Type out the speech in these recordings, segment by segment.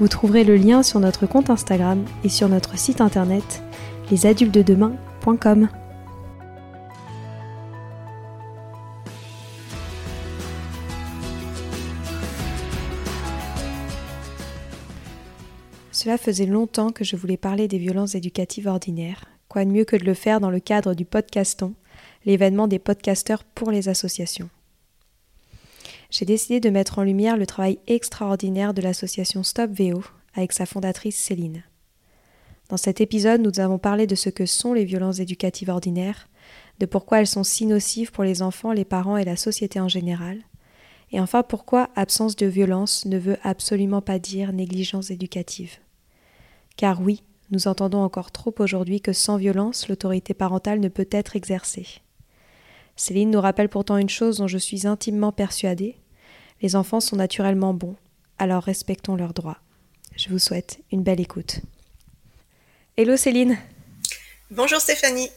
Vous trouverez le lien sur notre compte Instagram et sur notre site internet lesadultedemain.com. Cela faisait longtemps que je voulais parler des violences éducatives ordinaires. Quoi de mieux que de le faire dans le cadre du podcaston, l'événement des podcasteurs pour les associations j'ai décidé de mettre en lumière le travail extraordinaire de l'association Stop VO avec sa fondatrice Céline. Dans cet épisode, nous avons parlé de ce que sont les violences éducatives ordinaires, de pourquoi elles sont si nocives pour les enfants, les parents et la société en général, et enfin pourquoi absence de violence ne veut absolument pas dire négligence éducative. Car oui, nous entendons encore trop aujourd'hui que sans violence, l'autorité parentale ne peut être exercée. Céline nous rappelle pourtant une chose dont je suis intimement persuadée. Les enfants sont naturellement bons, alors respectons leurs droits. Je vous souhaite une belle écoute. Hello Céline Bonjour Stéphanie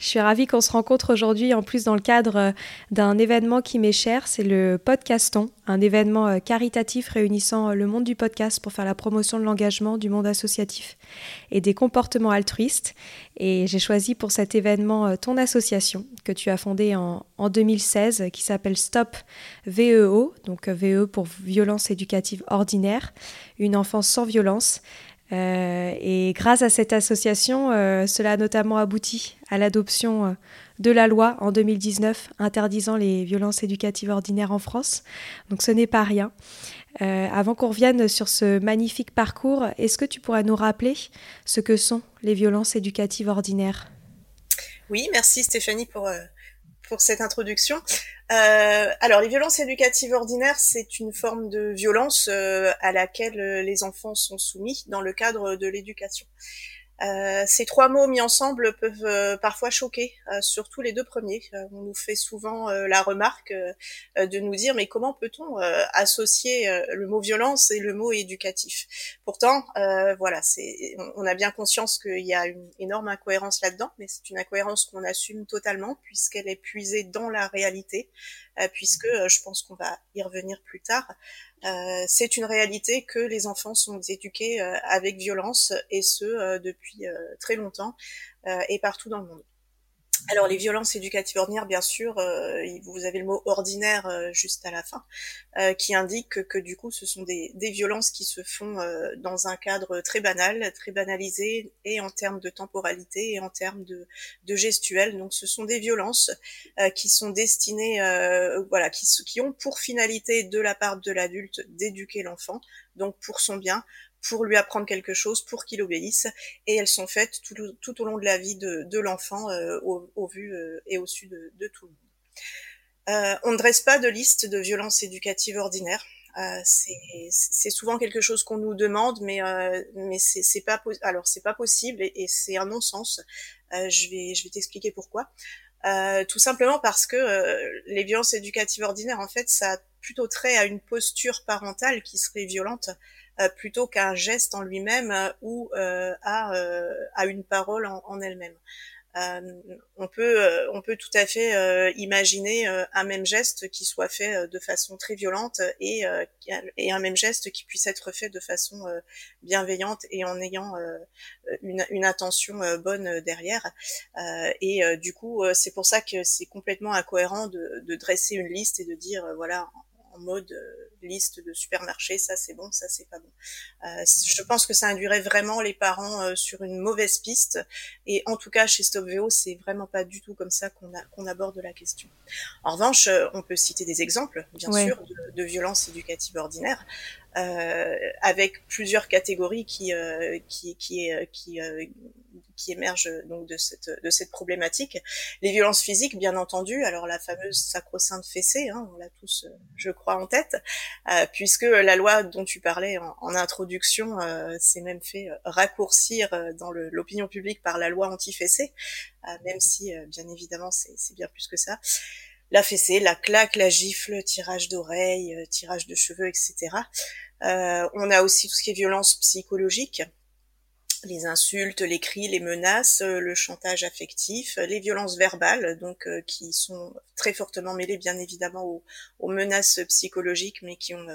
je suis ravie qu'on se rencontre aujourd'hui, en plus dans le cadre euh, d'un événement qui m'est cher, c'est le Podcaston, un événement euh, caritatif réunissant euh, le monde du podcast pour faire la promotion de l'engagement du monde associatif et des comportements altruistes. Et j'ai choisi pour cet événement ton association que tu as fondée en, en 2016, qui s'appelle Stop VEO, donc VE pour violence éducative ordinaire, une enfance sans violence. Euh, et grâce à cette association, euh, cela a notamment abouti à l'adoption euh, de la loi en 2019 interdisant les violences éducatives ordinaires en France. Donc ce n'est pas rien. avant qu'on revienne sur ce magnifique parcours, est-ce que tu pourrais nous rappeler ce que sont les violences éducatives ordinaires? Oui, merci Stéphanie pour, pour cette introduction. Euh, alors, les violences éducatives ordinaires, c'est une forme de violence euh, à laquelle euh, les enfants sont soumis dans le cadre de l'éducation. Euh, ces trois mots mis ensemble peuvent euh, parfois choquer, euh, surtout les deux premiers. on nous fait souvent la remarque de nous dire mais comment peut-on associer le mot violence et le mot éducatif? Pourtant, voilà, c'est, on, a bien conscience qu'il y a une énorme incohérence là-dedans, mais c'est une incohérence qu'on assume totalement puisqu'elle est puisée dans la réalité, puisque je pense qu'on va y revenir plus tard. Euh, c'est une réalité que les enfants sont éduqués euh, avec violence et ce euh, depuis très longtemps et partout dans le monde. Alors les violences éducatives ordinaires, bien sûr, euh, vous avez le mot ordinaire euh, juste à la fin, euh, qui indique que, du coup ce sont des, violences qui se font dans un cadre très banal, très banalisé, et en termes de temporalité et en termes de, de gestuelle. Donc ce sont des violences qui sont destinées, voilà, qui, qui ont pour finalité de la part de l'adulte d'éduquer l'enfant, donc pour son bien, pour lui apprendre quelque chose, pour qu'il obéisse, et elles sont faites tout, au long de la vie de, l'enfant euh, au, vu euh, et au su de, tout le monde. Euh, on ne dresse pas de liste de violences éducatives ordinaires. c'est souvent quelque chose qu'on nous demande, mais mais c'est pas alors c'est pas possible et, c'est un non-sens. je vais je vais t'expliquer pourquoi. tout simplement parce que les violences éducatives ordinaires, en fait, ça a plutôt trait à une posture parentale qui serait violente plutôt qu'à un geste en lui-même ou à, à une parole en, en elle-même. Euh, on peut euh, on peut tout à fait euh, imaginer un même geste qui soit fait de façon très violente et et un même geste qui puisse être fait de façon bienveillante et en ayant une, une intention bonne derrière. et du coup, c'est pour ça que c'est complètement incohérent de, de, dresser une liste et de dire voilà en mode euh, liste de supermarché, ça c'est bon, ça c'est pas bon. Euh, je pense que ça induirait vraiment les parents euh, sur une mauvaise piste. Et en tout cas, chez StopVO, c'est vraiment pas du tout comme ça qu'on qu'on aborde la question. En revanche, on peut citer des exemples, bien sûr, de, de violences éducatives ordinaires. Euh, avec plusieurs catégories qui euh, qui qui, qui, euh, qui émergent donc de cette de cette problématique. Les violences physiques, bien entendu. Alors la fameuse sacro-sainte fessée, hein, on l'a tous, je crois, en tête, puisque la loi dont tu parlais en, en introduction s'est même fait raccourcir dans l'opinion publique par la loi anti-fessée, même si bien évidemment c'est bien plus que ça la fessée, la claque, la gifle, tirage d'oreilles, tirage de cheveux, etc. Euh, on a aussi tout ce qui est violence psychologique, les insultes, les cris, les menaces, euh, le chantage affectif, les violences verbales, donc euh, qui sont très fortement mêlées bien évidemment aux, menaces psychologiques, mais qui ont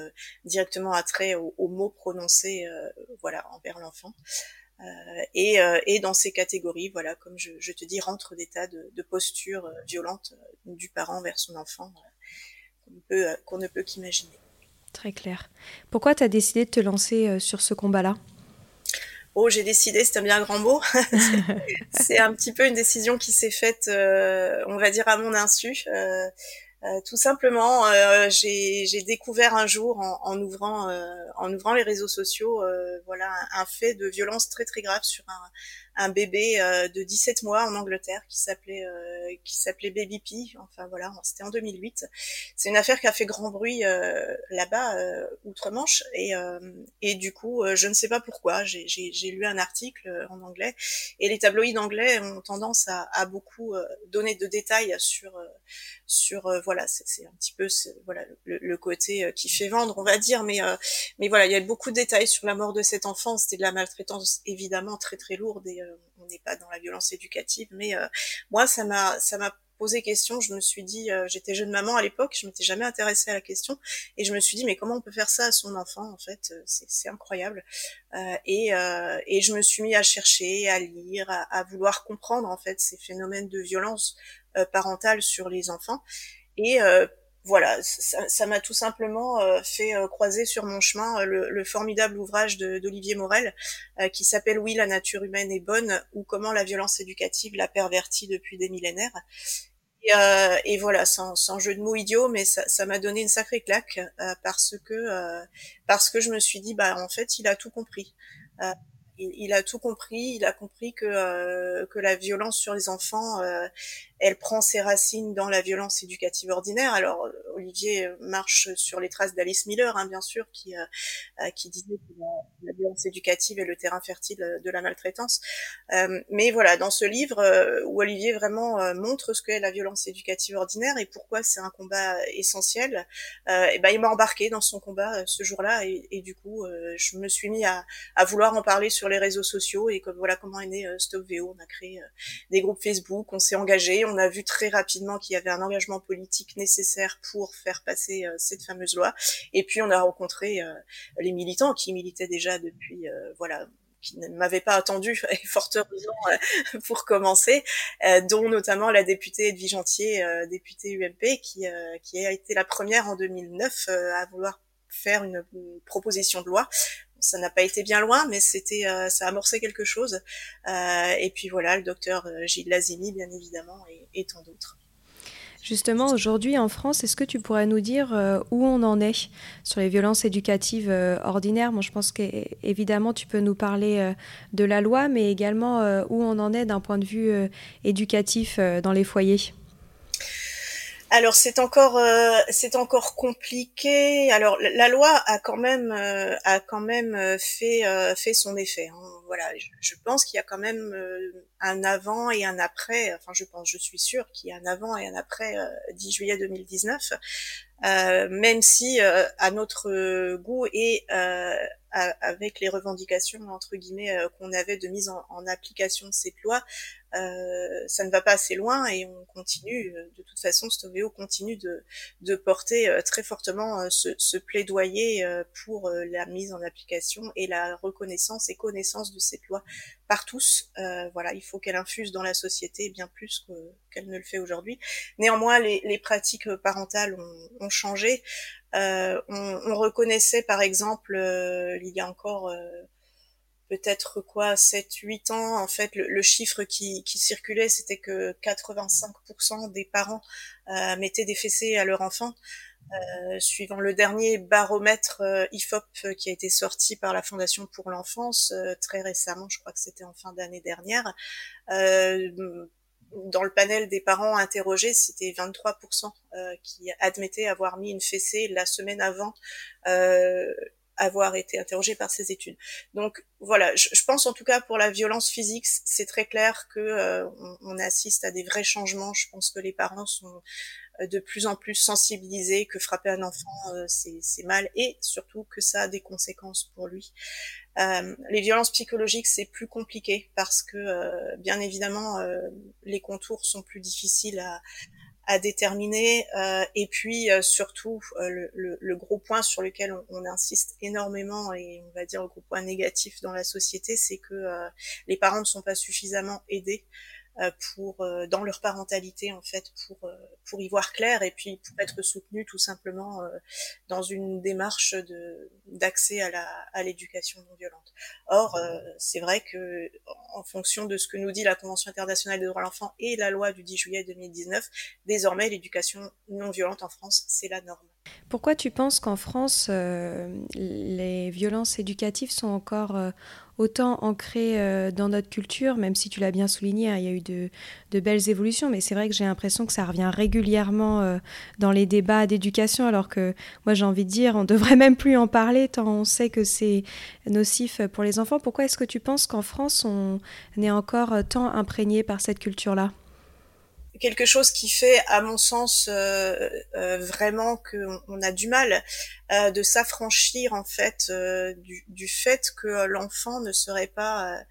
directement attrait aux, mots prononcés, voilà, envers l'enfant. Et, dans ces catégories, voilà, comme je, te dis, rentrent des tas de, postures violentes du parent vers son enfant qu'on ne peut qu'imaginer. Très clair. Pourquoi tu as décidé de te lancer euh, sur ce combat-là? Oh, j'ai décidé, c'est un bien grand mot. c'est un petit peu une décision qui s'est faite, euh, on va dire, à mon insu. Euh, tout simplement, j'ai découvert un jour en, ouvrant en ouvrant les réseaux sociaux, voilà, un, fait de violence très très grave sur un, un bébé euh, de 17 mois en Angleterre qui s'appelait euh, qui s'appelait Baby P. Enfin voilà, c'était en 2008. C'est une affaire qui a fait grand bruit euh, là-bas outre-Manche et et du coup, je ne sais pas pourquoi, j'ai lu un article en anglais et les tabloïds anglais ont tendance à, à beaucoup donner de détails sur sur voilà, c'est un petit peu voilà le, le, côté qui fait vendre, on va dire, mais mais voilà, il y a beaucoup de détails sur la mort de cet enfant. C'était de la maltraitance évidemment très très lourde et on n'est pas dans la violence éducative, mais euh, moi ça m'a ça m'a posé question. Je me suis dit, euh, j'étais jeune maman à l'époque, je m'étais jamais intéressée à la question, et je me suis dit, mais comment on peut faire ça à son enfant En fait, euh, c'est incroyable. et, et je me suis mis à chercher, à lire, à, vouloir comprendre en fait ces phénomènes de violence parentale sur les enfants. Et voilà, ça m'a tout simplement euh, fait euh, croiser sur mon chemin euh, le, formidable ouvrage d'Olivier Morel qui s'appelle Oui, la nature humaine est bonne ou comment la violence éducative l'a pervertie depuis des millénaires. Et, voilà, sans, sans, jeu de mots idiot, mais ça m'a donné une sacrée claque parce que parce que je me suis dit bah en fait il a tout compris il, a tout compris. Il a compris que euh, que la violence sur les enfants, euh, elle prend ses racines dans la violence éducative ordinaire. Alors Olivier marche sur les traces d'Alice Miller, hein, bien sûr, qui euh, qui disait que la, violence éducative est le terrain fertile de la maltraitance. mais voilà, dans ce livre où Olivier vraiment montre ce qu'est la violence éducative ordinaire et pourquoi c'est un combat essentiel, et ben il m'a embarqué dans son combat ce jour-là et, du coup je me suis mis à, à vouloir en parler sur les réseaux sociaux et comme voilà comment est né euh, StopVO. On a créé euh, des groupes Facebook, on s'est engagé, on a vu très rapidement qu'il y avait un engagement politique nécessaire pour faire passer euh, cette fameuse loi. Et puis on a rencontré les militants qui militaient déjà depuis voilà qui ne m'avaient pas attendu, et fort heureusement, pour commencer, dont notamment la députée Edwige Gentier, députée UMP, qui, qui a été la première en 2009 à vouloir faire une, proposition de loi ça n'a pas été bien loin, mais c'était, euh, ça a amorcé quelque chose. Euh, et puis voilà, le docteur euh, Gilles Lazimi, bien évidemment, et, tant d'autres. Justement, aujourd'hui en France, est-ce que tu pourrais nous dire où on en est sur les violences éducatives ordinaires? Moi, je pense qu'évidemment, tu peux nous parler de la loi, mais également où on en est d'un point de vue éducatif dans les foyers? Alors c'est encore euh, c'est encore compliqué. Alors la loi a quand même euh, a quand même euh, fait fait son effet. Hein. Voilà, je, pense qu'il y a quand même un avant et un après. Enfin je pense, je suis sûre qu'il y a un avant et un après 10 juillet 2019. même si à notre goût et avec les revendications entre guillemets qu'on avait de mise en, application de cette loi, euh, ça ne va pas assez loin et on continue, euh, de toute façon, Stoveo continue de, porter euh, très fortement ce, ce, plaidoyer pour la mise en application et la reconnaissance et connaissance de cette loi par tous. Euh, voilà, il faut qu'elle infuse dans la société bien plus qu'elle ne le fait aujourd'hui. Néanmoins, les, pratiques parentales ont, changé. Euh, on, on, reconnaissait par exemple, il y a encore peut-être quoi 7 8 ans en fait le, chiffre qui, circulait c'était que 85% des parents euh, mettaient des fessées à leur enfant euh, suivant le dernier baromètre euh, IFOP euh, qui a été sorti par la Fondation pour l'enfance euh, très récemment, je crois que c'était en fin d'année dernière, dans le panel des parents interrogés, c'était 23% qui admettaient avoir mis une fessée la semaine avant avoir été interrogé par ces études. Donc voilà, je, pense en tout cas pour la violence physique, c'est très clair que euh, on, assiste à des vrais changements. Je pense que les parents sont de plus en plus sensibilisés que frapper un enfant euh, c'est mal et surtout que ça a des conséquences pour lui. les violences psychologiques c'est plus compliqué parce que bien évidemment les contours sont plus difficiles à, à déterminer. Euh, et puis euh, surtout, euh, le, le, le, gros point sur lequel on, on, insiste énormément, et on va dire le gros point négatif dans la société, c'est que les parents ne sont pas suffisamment aidés euh, pour euh, dans leur parentalité en fait pour euh, pour y voir clair et puis pour être soutenu tout simplement dans une démarche de d'accès à la à l'éducation non violente. Or c'est vrai que en fonction de ce que nous dit la Convention internationale des droits de l'enfant et la loi du 10 juillet 2019, désormais l'éducation non violente en France c'est la norme. Pourquoi tu penses qu'en France les violences éducatives sont encore autant ancré euh, dans notre culture, même si tu l'as bien souligné, hein, il y a eu de, belles évolutions, mais c'est vrai que j'ai l'impression que ça revient régulièrement euh, dans les débats d'éducation, alors que moi j'ai envie de dire, on devrait même plus en parler tant on sait que c'est nocif pour les enfants. Pourquoi est-ce que tu penses qu'en France on est encore tant imprégné par cette culture-là? Quelque chose qui fait, à mon sens, euh, euh, vraiment qu'on a du mal euh, de s'affranchir en fait du, du, fait que l'enfant ne serait pas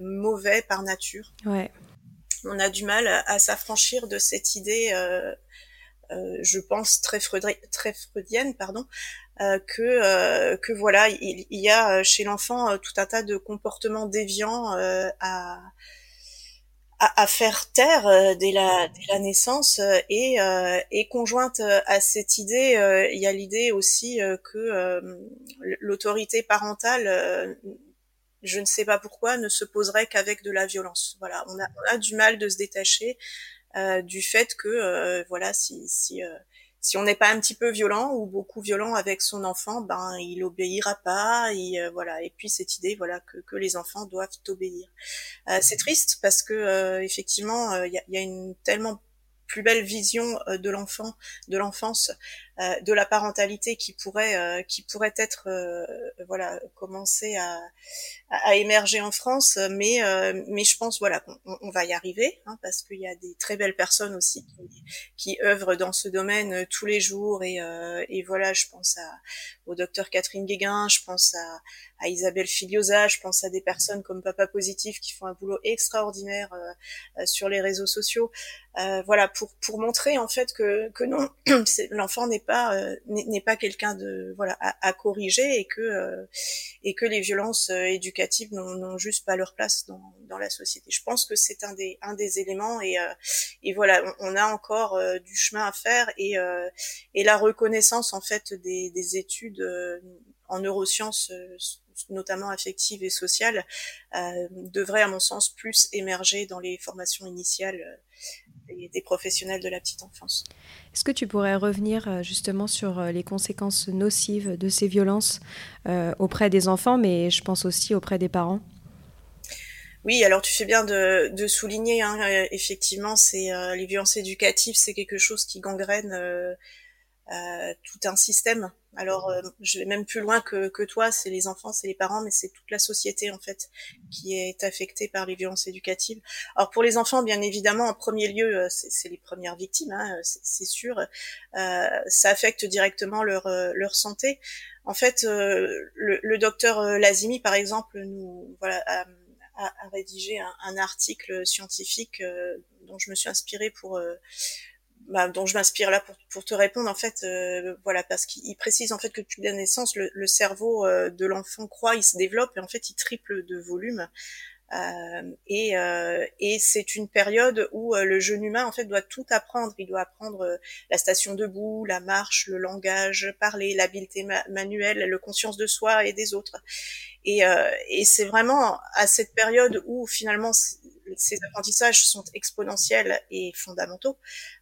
mauvais par nature. Ouais. On a du mal à, s'affranchir de cette idée, je pense très, très freudienne, pardon, que que voilà, il, il y a chez l'enfant tout un tas de comportements déviants à à, faire taire euh, dès, la, dès la naissance euh, et, euh, et conjointe à cette idée, il y a l'idée aussi que l'autorité parentale je ne sais pas pourquoi, ne se poserait qu'avec de la violence. Voilà, on a, on a, du mal de se détacher euh, du fait que, voilà, si, si, si on n'est pas un petit peu violent ou beaucoup violent avec son enfant, ben il obéira pas. Et euh, voilà. Et puis cette idée, voilà, que, que les enfants doivent obéir. Euh, c'est triste parce que euh, effectivement, il y a, y, a, une tellement plus belle vision de l'enfant, de l'enfance, de la parentalité qui pourrait, qui pourrait être, voilà, commencer à, à, émerger en France. Mais, mais je pense, voilà, qu'on on va y arriver hein, parce qu'il y a des très belles personnes aussi qui, qui œuvrent dans ce domaine tous les jours. Et, et voilà, je pense à, au docteur Catherine Guéguin, je pense à, à Isabelle Filiosa, je pense à des personnes comme Papa Positif qui font un boulot extraordinaire euh, euh, sur les réseaux sociaux. Euh, voilà, pour pour montrer en fait que que non, l'enfant n'est pas euh, n'est pas quelqu'un de voilà à, à, corriger et que euh, et que les violences éducatives n'ont juste pas leur place dans dans la société. Je pense que c'est un des un des éléments et et voilà, on, on a encore du chemin à faire et et la reconnaissance en fait des des études en neurosciences notamment affective et sociale, euh, devrait, à mon sens, plus émerger dans les formations initiales euh, des, professionnels de la petite enfance. Est-ce que tu pourrais revenir euh, justement sur les conséquences nocives de ces violences auprès des enfants, mais je pense aussi auprès des parents? Oui, alors tu fais bien de, souligner, hein, effectivement, c'est les violences éducatives, c'est quelque chose qui gangrène tout un système. Alors, je vais même plus loin que, que toi, c'est les enfants, c'est les parents, mais c'est toute la société en fait qui est affectée par les violences éducatives. Alors pour les enfants, bien évidemment, en premier lieu, c'est les premières victimes, hein, c'est sûr. ça affecte directement leur leur santé. En fait, le, le, docteur Lazimi, par exemple, nous voilà. A, a, rédigé un, un, article scientifique dont je me suis inspirée pour bah, dont je m'inspire là pour, pour, te répondre en fait euh, voilà parce qu'il précise en fait que depuis la naissance le, cerveau euh, de l'enfant croît il se développe et en fait il triple de volume euh, et, euh, et c'est une période où euh, le jeune humain en fait doit tout apprendre. Il doit apprendre la station debout, la marche, le langage, parler, l'habileté manuelle, le conscience de soi et des autres. Et, et c'est vraiment à cette période où finalement ces apprentissages sont exponentiels et fondamentaux.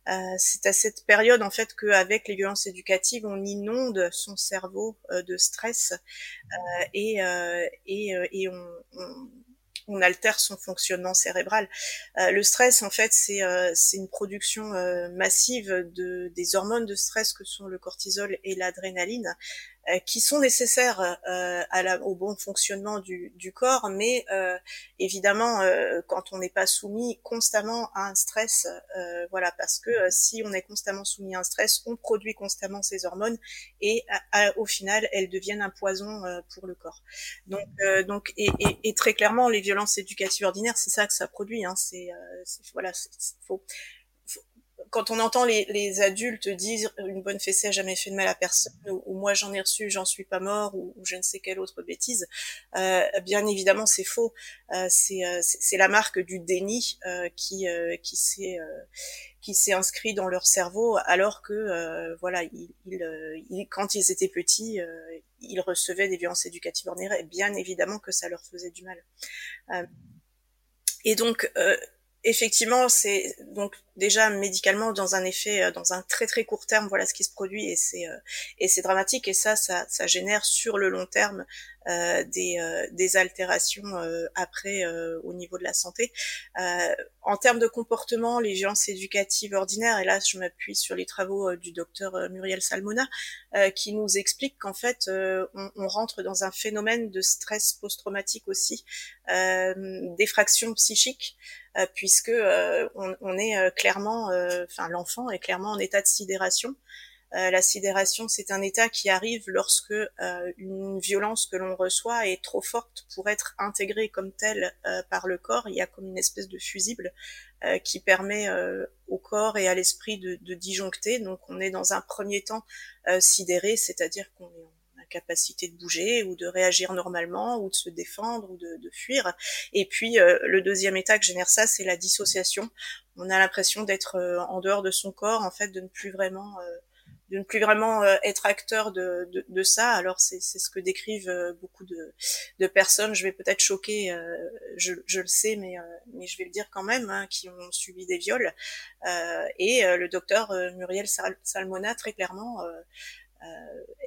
Euh, c'est à cette période en fait qu'avec les violences éducatives, on inonde son cerveau de stress euh, et, et, et on, on on altère son fonctionnement cérébral. Euh, le stress, en fait, c'est euh, une production euh, massive de, des hormones de stress que sont le cortisol et l'adrénaline, qui sont nécessaires euh, à la, au bon fonctionnement du, du corps, mais euh, évidemment, quand on n'est pas soumis constamment à un stress, voilà, parce que si on est constamment soumis à un stress, on produit constamment ces hormones et au final, elles deviennent un poison pour le corps. Donc, donc, et, et, et, très clairement, les violences éducatives ordinaires, c'est ça que ça produit. Hein, c'est, voilà, faut quand on entend les, les, adultes dire une bonne fessée a jamais fait de mal à personne, ou, moi j'en ai reçu, j'en suis pas mort, ou, je ne sais quelle autre bêtise, euh, bien évidemment c'est faux. Euh, euh c'est la marque du déni euh, qui euh, qui s'est qui s'est inscrit dans leur cerveau, alors que voilà, ils, ils, quand ils étaient petits, ils recevaient des violences éducatives ordinaires, et bien évidemment que ça leur faisait du mal. et donc effectivement, c'est donc déjà médicalement dans un effet, euh, dans un très très court terme, voilà ce qui se produit et c'est euh, et c'est dramatique et ça, ça, ça génère sur le long terme euh, des, euh, des altérations après au niveau de la santé. en termes de comportement, les violences éducatives ordinaires, et là je m'appuie sur les travaux du docteur Muriel Salmona, qui nous explique qu'en fait on, on, rentre dans un phénomène de stress post-traumatique aussi, d'effraction psychique. Euh, puisque euh, on, est euh, clairement, enfin l'enfant est clairement en état de sidération. la sidération, c'est un état qui arrive lorsque une violence que l'on reçoit est trop forte pour être intégrée comme telle par le corps. Il y a comme une espèce de fusible qui permet au corps et à l'esprit de, de, disjoncter. Donc on est dans un premier temps sidéré, c'est-à-dire qu'on est capacité de bouger ou de réagir normalement ou de se défendre ou de, fuir. Et puis euh, le deuxième état que génère ça, c'est la dissociation. On a l'impression d'être euh, en dehors de son corps, en fait, de ne plus vraiment euh, de ne plus vraiment être acteur de, de, de ça. Alors c'est ce que décrivent beaucoup de, de personnes. Je vais peut-être choquer, je, je, le sais, mais, mais je vais le dire quand même, hein, qui ont subi des viols. et le docteur Muriel Salmona, très clairement, euh,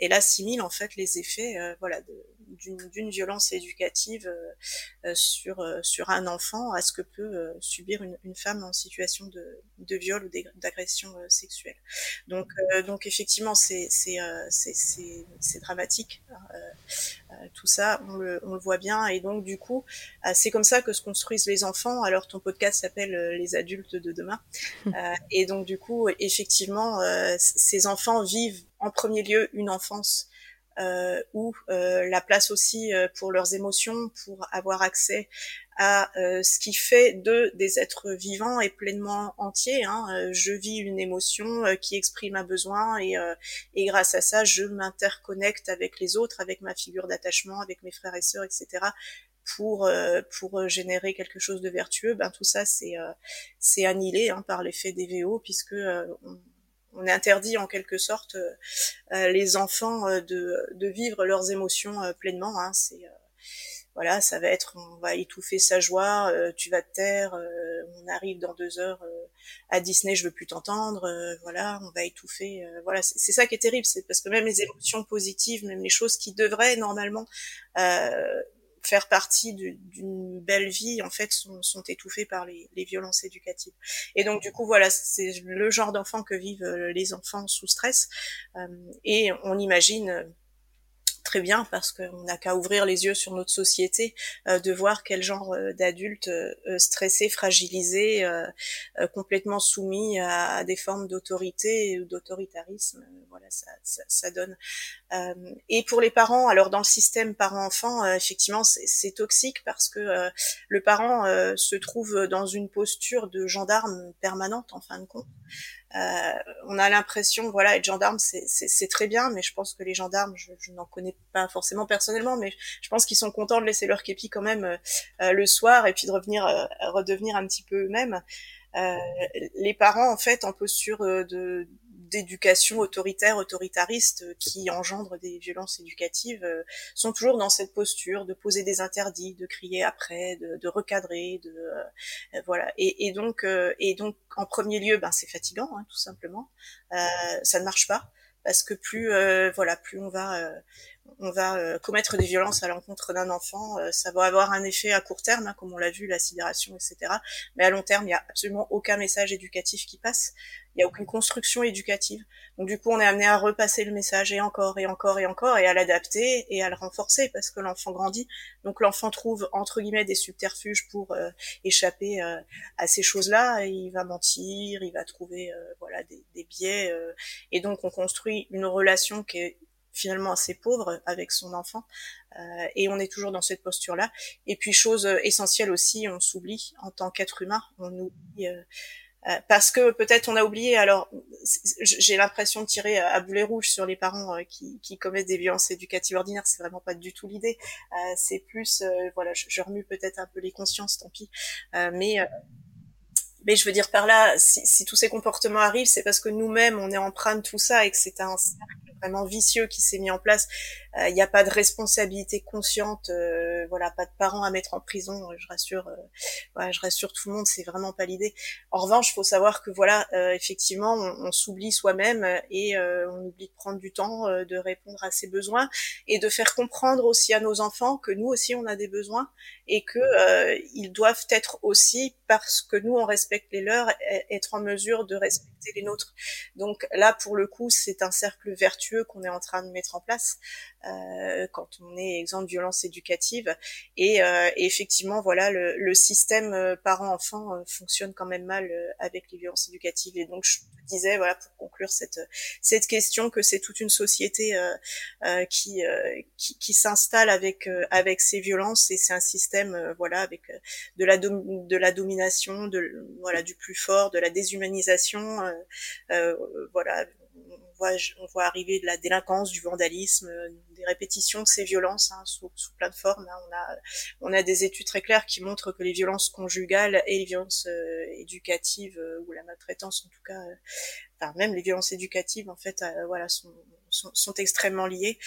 elle assimile en fait les effets euh, voilà d'une violence éducative euh, sur sur un enfant à ce que peut subir une, une, femme en situation de, de viol ou d'agression sexuelle. Donc donc effectivement c'est c'est c'est dramatique hein, tout ça on le, on le voit bien. Et donc du coup c'est comme ça que se construisent les enfants. Alors ton podcast s'appelle les adultes de demain. Et donc du coup effectivement ces enfants vivent en premier lieu une enfance euh, où euh, la place aussi euh, pour leurs émotions, pour avoir accès à euh, ce qui fait d'eux des êtres vivants et pleinement entiers. Hein. Euh, je vis une émotion qui exprime un besoin et, et grâce à ça, je m'interconnecte avec les autres, avec ma figure d'attachement, avec mes frères et sœurs, etc pour pour générer quelque chose de vertueux ben tout ça c'est c'est annihilé hein, par l'effet des VO puisque on, on interdit en quelque sorte euh, euh, les enfants euh, de, de, vivre leurs émotions pleinement. Hein. C'est voilà, ça va être, on va étouffer sa joie, tu vas te taire, on arrive dans deux heures à Disney, je veux plus t'entendre, voilà, on va étouffer, voilà, c'est ça qui est terrible, c'est parce que même les émotions positives, même les choses qui devraient normalement faire partie d'une belle vie en fait sont, sont étouffés par les, les, violences éducatives. Et donc du coup voilà c'est le genre d'enfants que vivent les enfants sous stress et on imagine très bien parce qu'on n'a qu'à ouvrir les yeux sur notre société, euh, de voir quel genre euh, d'adultes euh, stressés, fragilisés, complètement soumis à, des formes d'autorité ou d'autoritarisme. Voilà, ça, ça, ça donne. et pour les parents, alors dans le système parent-enfant, effectivement, c'est toxique parce que le parent se trouve dans une posture de gendarme permanente en fin de compte. Euh, on a l'impression, voilà, être gendarme, c'est très bien, mais je pense que les gendarmes, je, je n'en connais pas forcément personnellement, mais je pense qu'ils sont contents de laisser leur képi quand même euh, euh, le soir et puis de revenir, redevenir un petit peu eux-mêmes. les parents, en fait, en posture de d'éducation autoritaire, autoritariste euh, qui engendre des violences éducatives euh, sont toujours dans cette posture de poser des interdits, de crier après, de, de recadrer, de euh, voilà. Et, et, donc et donc en premier lieu, ben c'est fatigant, hein, tout simplement. ça ne marche pas parce que plus voilà, plus on va on va euh, commettre des violences à l'encontre d'un enfant, euh, ça va avoir un effet à court terme, hein, comme on l'a vu, la sidération, etc. Mais à long terme, il n'y a absolument aucun message éducatif qui passe. Il n'y a aucune construction éducative. Donc du coup, on est amené à repasser le message et encore et encore et encore et à l'adapter et à le renforcer parce que l'enfant grandit. Donc l'enfant trouve entre guillemets des subterfuges pour euh, échapper à ces choses-là. Il va mentir, il va trouver voilà des, des biais et donc on construit une relation qui est finalement assez pauvre avec son enfant euh, et on est toujours dans cette posture là et puis chose essentielle aussi on s'oublie en tant qu'être humain on oublie euh, euh, parce que peut-être on a oublié alors j'ai l'impression de tirer à boulet rouge sur les parents qui, qui, commettent des violences éducatives ordinaires c'est vraiment pas du tout l'idée. C'est plus voilà je, je remue peut-être un peu les consciences tant pis. Mais mais je veux dire par là, si, si tous ces comportements arrivent, c'est parce que nous-mêmes, on est empreint de tout ça et que c'est un cercle vraiment vicieux qui s'est mis en place. Il euh, n'y a pas de responsabilité consciente, euh, voilà, pas de parents à mettre en prison. Je rassure, euh, voilà, je rassure tout le monde, c'est vraiment pas l'idée. En revanche, il faut savoir que voilà, effectivement, on, s'oublie soi-même et on oublie de prendre du temps, de répondre à ses besoins et de faire comprendre aussi à nos enfants que nous aussi on a des besoins et que ils doivent être aussi parce que nous on respecte les leurs, e-, être en mesure de respecter les nôtres. Donc là, pour le coup, c'est un cercle vertueux qu'on est en train de mettre en place euh, quand on est exemple violence éducative. Et, euh, effectivement, voilà, le, le système euh, parent-enfant fonctionne quand même mal avec les violences éducatives. Et donc, je disais, voilà, pour conclure cette cette question, que c'est toute une société qui, qui, qui s'installe avec avec ces violences et c'est un système, voilà, avec de la de la domination, de voilà, du plus fort, de la déshumanisation, voilà on voit arriver de la délinquance, du vandalisme, euh, des répétitions de ces violences hein, sous, sous, plein de formes. Hein. On, a, on a des études très claires qui montrent que les violences conjugales et les violences euh, éducatives euh, ou la maltraitance en tout cas, enfin même les violences éducatives en fait, voilà, sont, sont, sont, extrêmement liées.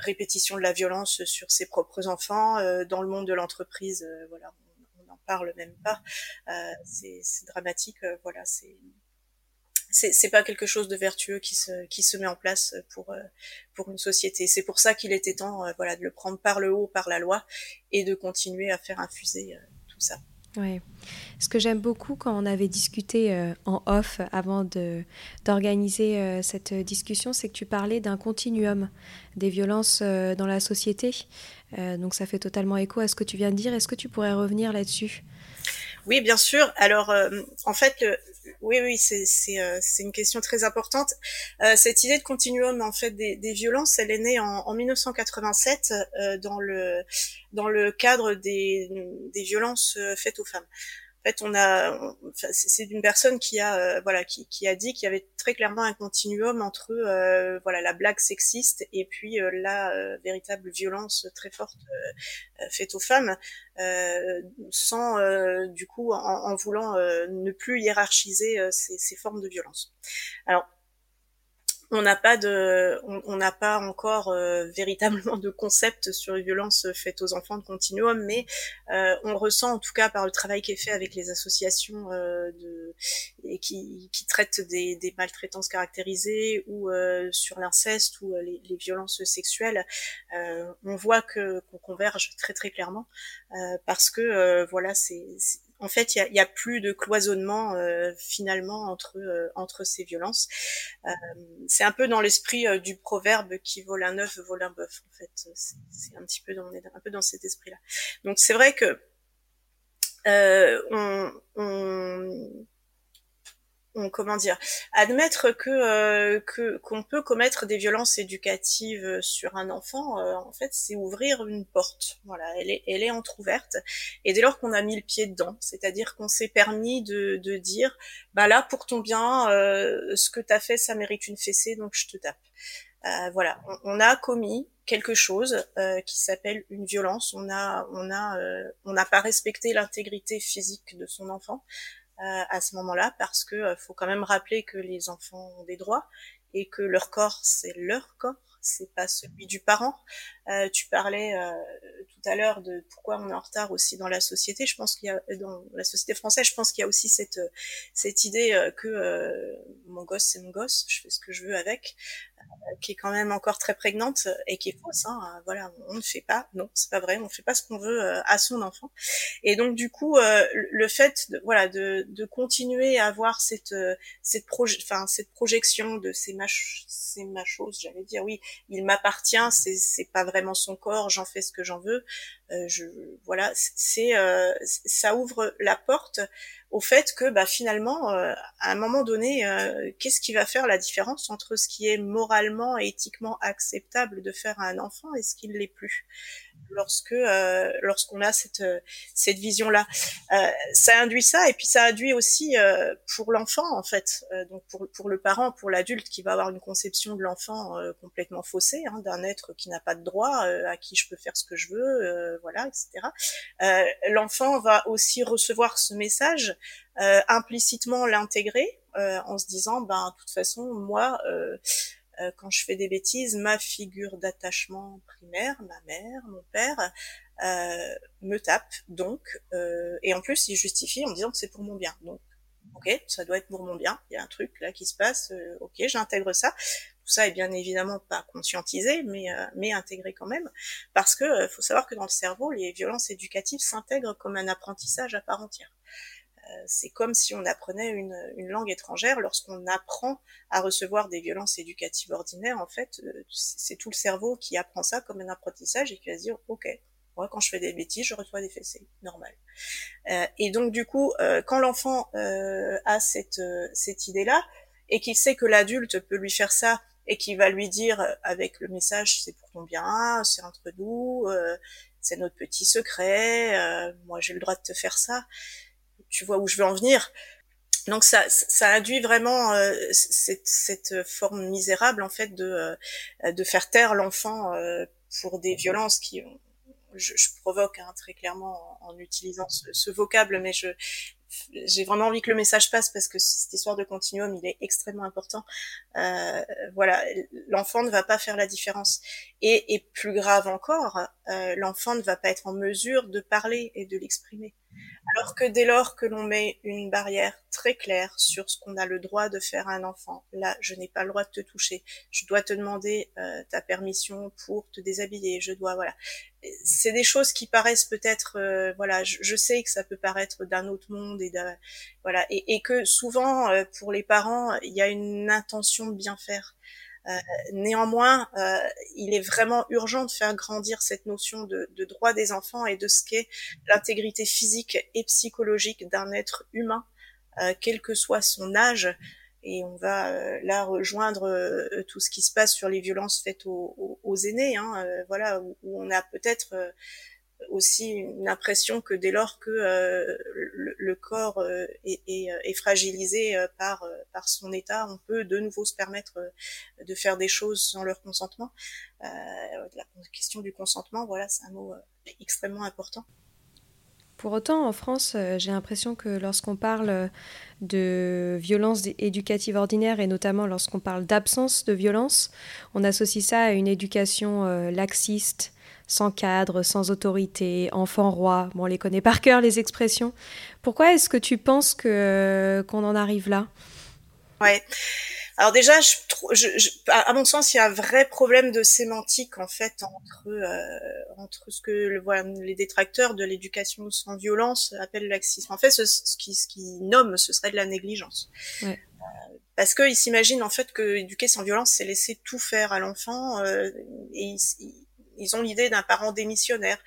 répétition de la violence sur ses propres enfants, dans le monde de l'entreprise, voilà, on n'en parle même pas. c'est dramatique, voilà, c'est c'est pas quelque chose de vertueux qui se qui se met en place pour euh, pour une société. C'est pour ça qu'il était temps euh, voilà de le prendre par le haut par la loi et de continuer à faire infuser euh, tout ça. Oui. Ce que j'aime beaucoup quand on avait discuté en off avant de d'organiser cette discussion, c'est que tu parlais d'un continuum des violences dans la société. donc ça fait totalement écho à ce que tu viens de dire. Est-ce que tu pourrais revenir là-dessus? Oui, bien sûr. Alors, en fait, oui, oui, c'est euh, c'est une question très importante. Euh, cette idée de continuum en fait des, violences, elle est née en, en 1987 euh, dans le dans le cadre des, violences faites aux femmes. En fait, on a, c'est d'une personne qui a, euh, voilà, qui, a dit qu'il y avait très clairement un continuum entre, euh, voilà, la blague sexiste et puis euh, la véritable violence très forte faite aux femmes, sans, du coup, en, en voulant ne plus hiérarchiser ces, ces, formes de violence. Alors, on n'a pas de, on n'a pas encore euh, véritablement de concept sur les violences faites aux enfants de continuum, mais euh, on ressent en tout cas par le travail qui est fait avec les associations euh, et qui, qui traitent des, des maltraitances caractérisées ou sur l'inceste ou les, les, violences sexuelles, on voit que qu'on converge très très clairement parce que voilà c'est en fait, il y a, plus de cloisonnement euh, finalement entre euh, entre ces violences. Euh, c'est un peu dans l'esprit du proverbe qui vole un œuf vole un bœuf. En fait, c'est un petit peu dans un peu dans cet esprit-là. Donc c'est vrai que on comment dire? Admettre que euh, que qu'on peut commettre des violences éducatives sur un enfant euh, en fait c'est ouvrir une porte. Voilà elle est elle est entrouverte. Et dès lors qu'on a mis le pied dedans c'est-à-dire qu'on s'est permis de de dire bah là pour ton bien euh, ce que t'as fait ça mérite une fessée donc je te tape. Voilà on, a commis quelque chose qui s'appelle une violence. On a on a on n'a pas respecté l'intégrité physique de son enfant. euh, à ce moment-là parce que euh, faut quand même rappeler que les enfants ont des droits et que leur corps c'est leur corps c'est pas celui du parent. Euh, tu parlais euh, tout à l'heure de pourquoi on est en retard aussi dans la société. Je pense qu'il y a dans la société française, je pense qu'il y a aussi cette cette idée que mon gosse c'est mon gosse, je fais ce que je veux avec, qui est quand même encore très prégnante et qui est fausse. Hein. Voilà, on ne fait pas, non, c'est pas vrai, on ne fait pas ce qu'on veut euh, à son enfant. Et donc du coup, euh, le fait, de, voilà, de, de continuer à avoir cette euh, cette proje enfin cette projection de ces mach c'est ma chose, j'allais dire oui, il m'appartient, c'est c'est pas vraiment son corps, j'en fais ce que j'en veux. Je voilà, c'est ça ouvre la porte au fait que bah, finalement, euh, à un moment donné, euh, qu'est-ce qui va faire la différence entre ce qui est moralement et éthiquement acceptable de faire à un enfant et ce qui ne l'est plus? Lorsque euh, lorsqu'on a cette cette vision là ça induit ça et puis ça induit aussi pour l'enfant en fait donc pour pour le parent pour l'adulte qui va avoir une conception de l'enfant complètement faussée hein, d'un être qui n'a pas de droit à qui je peux faire ce que je veux voilà etc l'enfant va aussi recevoir ce message euh, implicitement l'intégrer euh, en se disant, ben, de toute façon, moi, euh, quand je fais des bêtises, ma figure d'attachement primaire, ma mère, mon père, euh, me tape, donc, euh, et en plus, il justifie en disant que c'est pour mon bien. Donc, ok, ça doit être pour mon bien. Il y a un truc là qui se passe. Euh, ok, j'intègre ça. Tout ça est bien évidemment pas conscientisé, mais mais intégré quand même, parce que faut savoir que dans le cerveau, les violences éducatives s'intègrent comme un apprentissage à part entière. Euh, c'est comme si on apprenait une, langue étrangère. Lorsqu'on apprend à recevoir des violences éducatives ordinaires, en fait, euh, c'est tout le cerveau qui apprend ça comme un apprentissage et qui va se dire, ok, moi, quand je fais des bêtises, je reçois des fessées, normal. Euh, et donc, du coup, quand l'enfant a cette, cette idée-là, et qu'il sait que l'adulte peut lui faire ça, et qu'il va lui dire avec le message, c'est pour ton bien, c'est entre nous, c'est notre petit secret, moi j'ai le droit de te faire ça, tu vois où je veux en venir. Donc ça, ça induit vraiment euh, cette, cette, forme misérable en fait de, euh, de faire taire l'enfant euh, pour des violences qui, je, je provoque hein, très clairement en, utilisant ce, ce, vocable, mais je j'ai vraiment envie que le message passe parce que cette histoire de continuum, il est extrêmement important. Euh, voilà, l'enfant ne va pas faire la différence. Et, et plus grave encore, euh, l'enfant ne va pas être en mesure de parler et de l'exprimer. Alors que dès lors que l'on met une barrière très claire sur ce qu'on a le droit de faire à un enfant, là, je n'ai pas le droit de te toucher, je dois te demander euh, ta permission pour te déshabiller, je dois, voilà. C'est des choses qui paraissent peut-être, euh, voilà, je, sais que ça peut paraître d'un autre monde et voilà, et, et, que souvent euh, pour les parents, il y a une intention de bien faire. Euh, néanmoins, euh, il est vraiment urgent de faire grandir cette notion de, de droit des enfants et de ce qu'est l'intégrité physique et psychologique d'un être humain, euh, quel que soit son âge. Et on va là rejoindre tout ce qui se passe sur les violences faites aux, aux, aînés, hein, voilà, où, où, on a peut-être aussi une impression que dès lors que euh, le, corps euh, euh, est, fragilisé par, son état, on peut de nouveau se permettre de faire des choses sans leur consentement. la question du consentement, voilà, c'est un mot extrêmement important. Pour autant, en France, j'ai l'impression que lorsqu'on parle de violence éducative ordinaire et notamment lorsqu'on parle d'absence de violence, on associe ça à une éducation laxiste, sans cadre, sans autorité, enfant roi. Bon, on les connaît par cœur les expressions. Pourquoi est-ce que tu penses que qu'on en arrive là? Ouais. Alors déjà, je, je, à mon sens, il y a un vrai problème de sémantique en fait entre euh, entre ce que le, voilà, les détracteurs de l'éducation sans violence appellent le laxisme. En fait, ce, ce qui ce qui nomme, ce serait de la négligence. Ouais. Euh, parce qu'ils s'imaginent en fait que éduquer sans violence, c'est laisser tout faire à l'enfant euh, et ils, ils ont l'idée d'un parent démissionnaire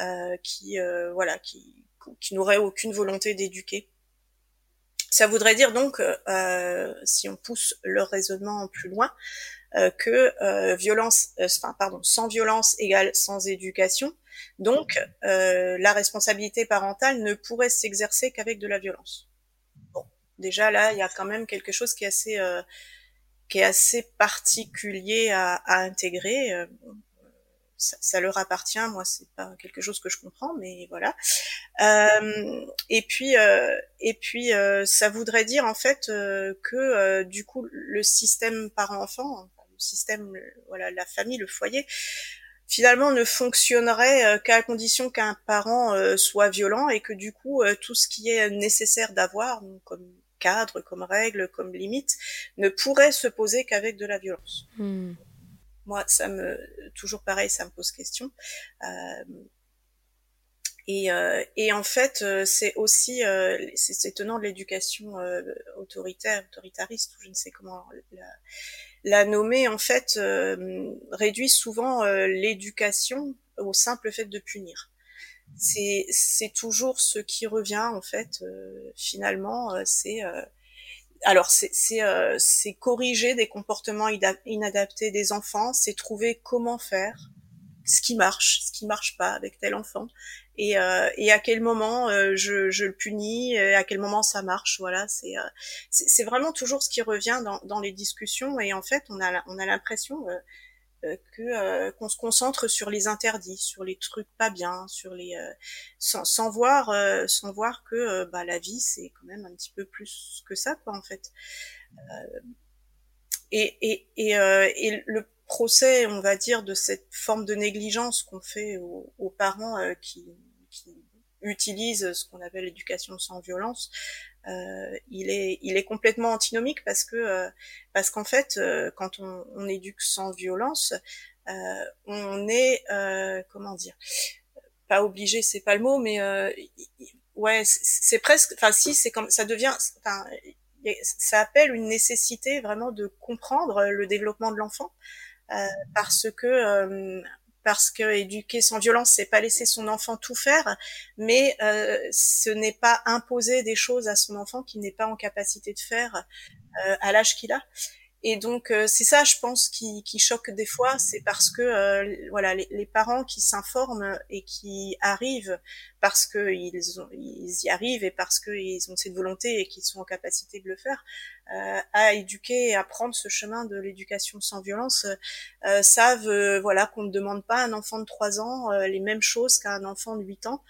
euh, qui euh, voilà qui qui n'aurait aucune volonté d'éduquer. Ça voudrait dire donc, euh, si on pousse le raisonnement plus loin, euh, que euh, violence, euh, enfin pardon, sans violence égale sans éducation. Donc, la responsabilité parentale ne pourrait s'exercer qu'avec de la violence. Bon, déjà là, il y a quand même quelque chose qui est assez, qui est assez particulier à, à intégrer ça, leur appartient. Moi, c'est pas quelque chose que je comprends, mais voilà. Euh, et puis, euh, et puis, euh, ça voudrait dire en fait que du coup, le système parent-enfant, le système, voilà, la famille, le foyer, finalement ne fonctionnerait qu'à condition qu'un parent soit violent et que du coup tout ce qui est nécessaire d'avoir comme cadre, comme règle, comme limite, ne pourrait se poser qu'avec de la violence. Hmm moi, ça me toujours pareil, ça me pose question. Euh, et, euh, et, en fait, euh, c'est aussi euh, c'est étonnant de l'éducation euh, autoritaire, autoritariste, ou je ne sais comment la, la nommer. En fait, réduit souvent l'éducation au simple fait de punir. C'est toujours ce qui revient en fait. finalement, c'est alors c'est euh, corriger des comportements inadaptés des enfants, c'est trouver comment faire, ce qui marche, ce qui marche pas avec tel enfant, et, euh, et à quel moment euh, je, je, le punis, et à quel moment ça marche. Voilà, c'est euh, vraiment toujours ce qui revient dans, dans, les discussions, et en fait on a on a l'impression euh, que euh, qu'on se concentre sur les interdits, sur les trucs pas bien, sur les euh, sans, sans, voir sans voir que bah la vie c'est quand même un petit peu plus que ça quoi en fait. et et et, et le procès, on va dire, de cette forme de négligence qu'on fait aux, aux parents qui, qui utilisent ce qu'on appelle l'éducation sans violence, euh, il est il est complètement antinomique parce que euh, parce qu'en fait euh, quand on, on, éduque sans violence on est comment dire pas obligé c'est pas le mot mais ouais c'est presque enfin si c'est comme ça devient enfin ça appelle une nécessité vraiment de comprendre le développement de l'enfant parce que parce que éduquer sans violence, c'est pas laisser son enfant tout faire, mais euh, ce n'est pas imposer des choses à son enfant qu'il n'est pas en capacité de faire euh, à l'âge qu'il a. Et donc euh, c'est ça, je pense, qui, choque des fois, c'est parce que euh, voilà les, parents qui s'informent et qui arrivent parce que ils y arrivent et parce qu'ils ont cette volonté et qu'ils sont en capacité de le faire, euh, à éduquer et à prendre ce chemin de l'éducation sans violence, euh, savent voilà qu'on ne demande pas à un enfant de 3 ans les mêmes choses qu'à un enfant de 8 ans.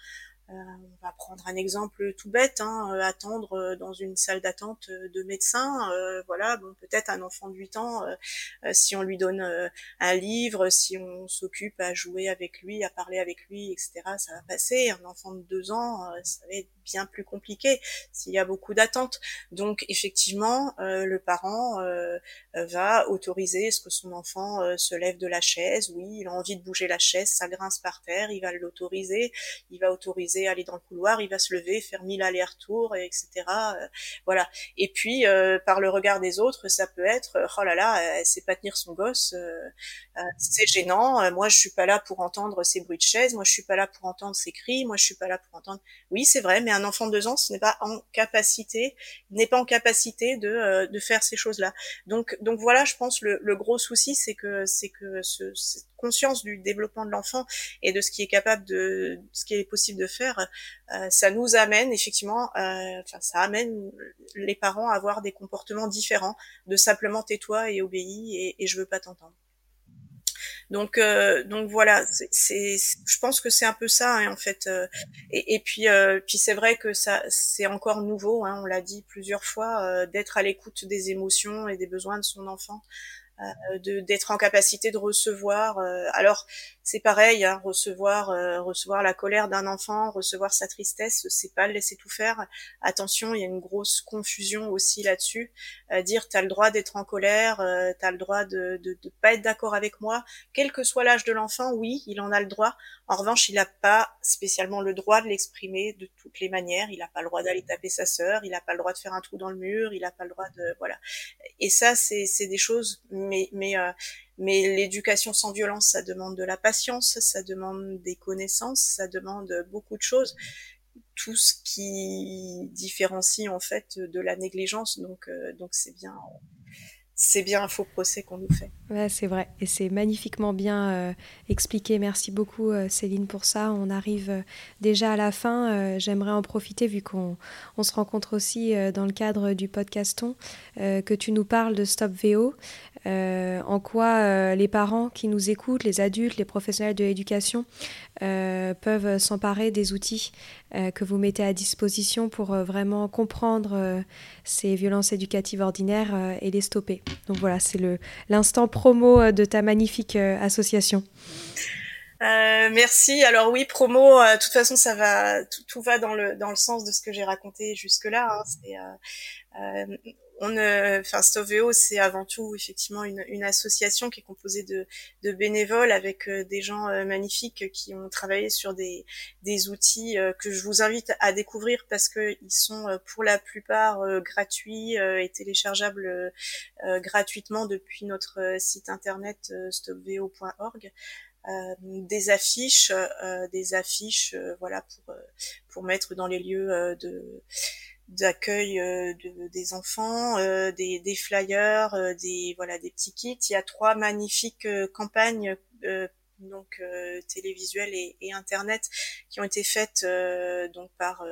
Euh, on va prendre un exemple tout bête, hein, euh, attendre euh, dans une salle d'attente de médecin, voilà, bon peut-être un enfant de 8 ans, si on lui donne un livre, si on s'occupe à jouer avec lui, à parler avec lui, etc., ça va passer. Un enfant de 2 ans, ça va être bien plus compliqué s'il y a beaucoup d'attentes. Donc effectivement, le parent va autoriser ce que son enfant se lève de la chaise. Oui, il a envie de bouger la chaise, ça grince par terre, il va l'autoriser, il va autoriser aller dans le couloir, il va se lever, faire mille allers-retours, etc. Euh, voilà. Et puis euh, par le regard des autres, ça peut être euh, oh là là, elle sait pas tenir son gosse, c'est gênant. moi, je suis pas là pour entendre ces bruits de chaise. Moi, je suis pas là pour entendre ces cris. Moi, je suis pas là pour entendre. Oui, c'est vrai, mais un enfant de deux ans, ce n'est pas en capacité, n'est pas en capacité de, de faire ces choses-là. Donc, donc voilà, je pense le, le gros souci, c'est que c'est que ce, conscience du développement de l'enfant et de ce qui est capable de, ce qui est possible de faire euh, ça nous amène effectivement, euh, enfin ça amène les parents à avoir des comportements différents de simplement tais-toi et obéis et, et je veux pas t'entendre. Donc, donc voilà, c'est, je pense que c'est un peu ça hein, en fait. Et, et, puis, puis c'est vrai que ça, c'est encore nouveau. Hein, on l'a dit plusieurs fois, d'être à l'écoute des émotions et des besoins de son enfant. Euh, d'être en capacité de recevoir. Euh, alors c'est pareil, hein, recevoir euh, recevoir la colère d'un enfant, recevoir sa tristesse, c'est pas le laisser tout faire. Attention, il y a une grosse confusion aussi là-dessus. dire t'as le droit d'être en colère, t'as le droit de, de, de pas être d'accord avec moi, quel que soit l'âge de l'enfant, oui, il en a le droit. En revanche, il n'a pas spécialement le droit de l'exprimer de toutes les manières. Il n'a pas le droit d'aller taper sa sœur, il n'a pas le droit de faire un trou dans le mur, il n'a pas le droit de voilà. Et ça, c'est c'est des choses mais mais euh, mais l'éducation sans violence, ça demande de la patience, ça demande des connaissances, ça demande beaucoup de choses, tout ce qui différencie en fait de la négligence. Donc euh, donc c'est bien c'est bien un faux procès qu'on nous fait. Ouais, c'est vrai. Et c'est magnifiquement bien euh, expliqué. Merci beaucoup, euh, Céline, pour ça. On arrive euh, déjà à la fin. J'aimerais en profiter, vu qu'on on se rencontre aussi dans le cadre du podcaston, que tu nous parles de Stop VO. en quoi les parents qui nous écoutent, les adultes, les professionnels de l'éducation, peuvent s'emparer des outils que vous mettez à disposition pour vraiment comprendre ces violences éducatives ordinaires et les stopper. Donc voilà, c'est l'instant promo euh, de ta magnifique euh, association. Euh, merci. Alors oui, promo. de toute façon, ça va, tout, va dans le dans le sens de ce que j'ai raconté jusque là. Hein. On, Stoveo, c'est avant tout effectivement une, association qui est composée de, bénévoles avec des gens magnifiques qui ont travaillé sur des, outils que je vous invite à découvrir parce que ils sont pour la plupart gratuits et téléchargeables gratuitement depuis notre site internet stopvo.org. Euh, des affiches, euh, des affiches, euh, voilà pour pour mettre dans les lieux de d'accueil de, des enfants, des, des, flyers, des voilà des petits kits. Il y a trois magnifiques campagnes donc télévisuelles et, et, internet qui ont été faites donc par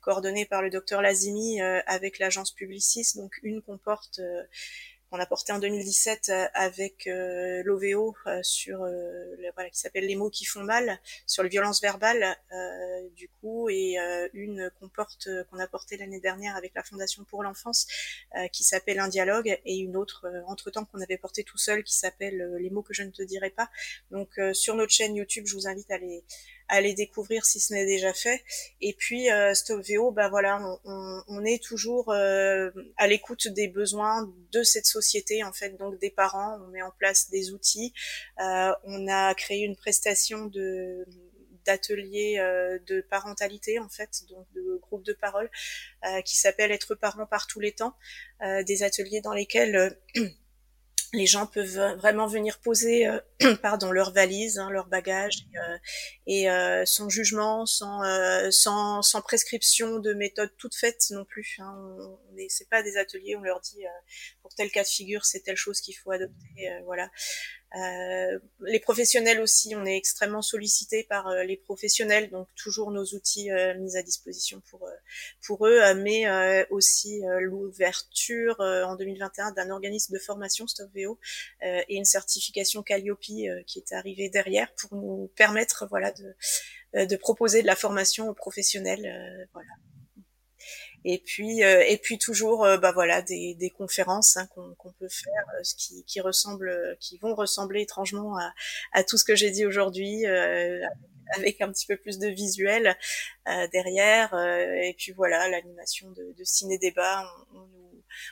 coordonnées par le docteur Lazimi avec l'agence Publicis. Donc une comporte qu'on a porté en 2017 euh, avec euh, l'OVO euh, sur qui s'appelle les mots qui font mal sur les violences verbales du coup et une qu'on porte qu'on a porté l'année dernière avec la Fondation pour l'enfance qui s'appelle un dialogue et une autre entre temps qu'on avait porté tout seul qui s'appelle les mots que je ne te dirai pas. Donc sur notre chaîne YouTube je vous invite à les aller découvrir si ce n'est déjà fait. Et puis euh, StopVO, bah voilà, on, on, est toujours euh, à l'écoute des besoins de cette société en fait, donc des parents. On met en place des outils. Euh, on a créé une prestation de d'ateliers euh, de parentalité en fait, donc de groupe de parole euh, qui s'appelle Être parent par tous les temps, des ateliers dans lesquels les gens peuvent vraiment venir poser euh, pardon leur valise, hein, leur bagage et, euh, euh, sans jugement, sans, sans, sans prescription de méthode toute faite non plus. Hein. C'est pas des ateliers, on leur dit pour tel cas de figure c'est telle chose qu'il faut adopter, voilà. Euh, les professionnels aussi, on est extrêmement sollicité par euh, les professionnels, donc toujours nos outils euh, mis à disposition pour pour eux, mais aussi l'ouverture en 2021 d'un organisme de formation StopVO et une certification Calliope qui est arrivée derrière pour nous permettre voilà de de proposer de la formation aux professionnels, voilà et puis euh, et puis toujours euh, bah voilà des, des conférences hein, qu'on peut faire euh, ce qui, qui ressemble qui vont ressembler étrangement à, à tout ce que j'ai dit aujourd'hui avec un petit peu plus de visuel derrière et puis voilà l'animation de, de ciné débat on,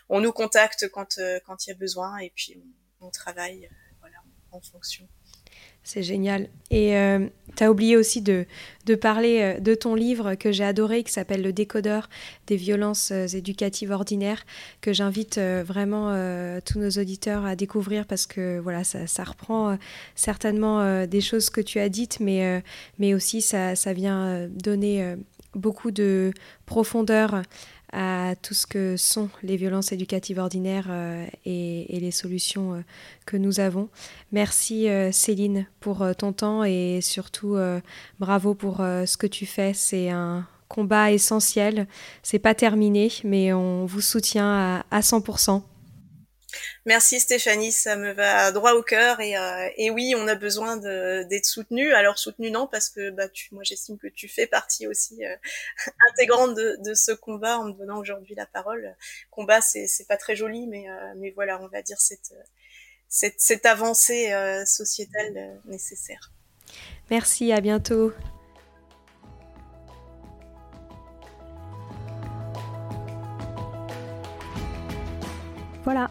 on nous contacte quand quand il y a besoin et puis on, on travaille voilà en fonction c'est génial. Et euh, tu as oublié aussi de, parler euh, de ton livre que j'ai adoré, qui s'appelle Le décodeur des violences euh, éducatives ordinaires, que j'invite vraiment tous nos auditeurs à découvrir parce que voilà, ça, reprend certainement des choses que tu as dites, mais, mais aussi ça, ça vient donner beaucoup de profondeur à tout ce que sont les violences éducatives ordinaires euh, et, les solutions euh, que nous avons. Merci euh, Céline pour ton temps et surtout bravo pour ce que tu fais. C'est un combat essentiel. C'est pas terminé, mais on vous soutient à, à 100%. Merci Stéphanie, ça me va droit au cœur et, euh, oui, on a besoin d'être soutenu. Alors soutenu non parce que bah tu, moi j'estime que tu fais partie aussi euh, intégrante de, ce combat en me donnant aujourd'hui la parole. Combat, c'est pas très joli, mais euh, mais voilà, on va dire cette cette, avancée sociétale nécessaire. Merci, à bientôt. Voilà,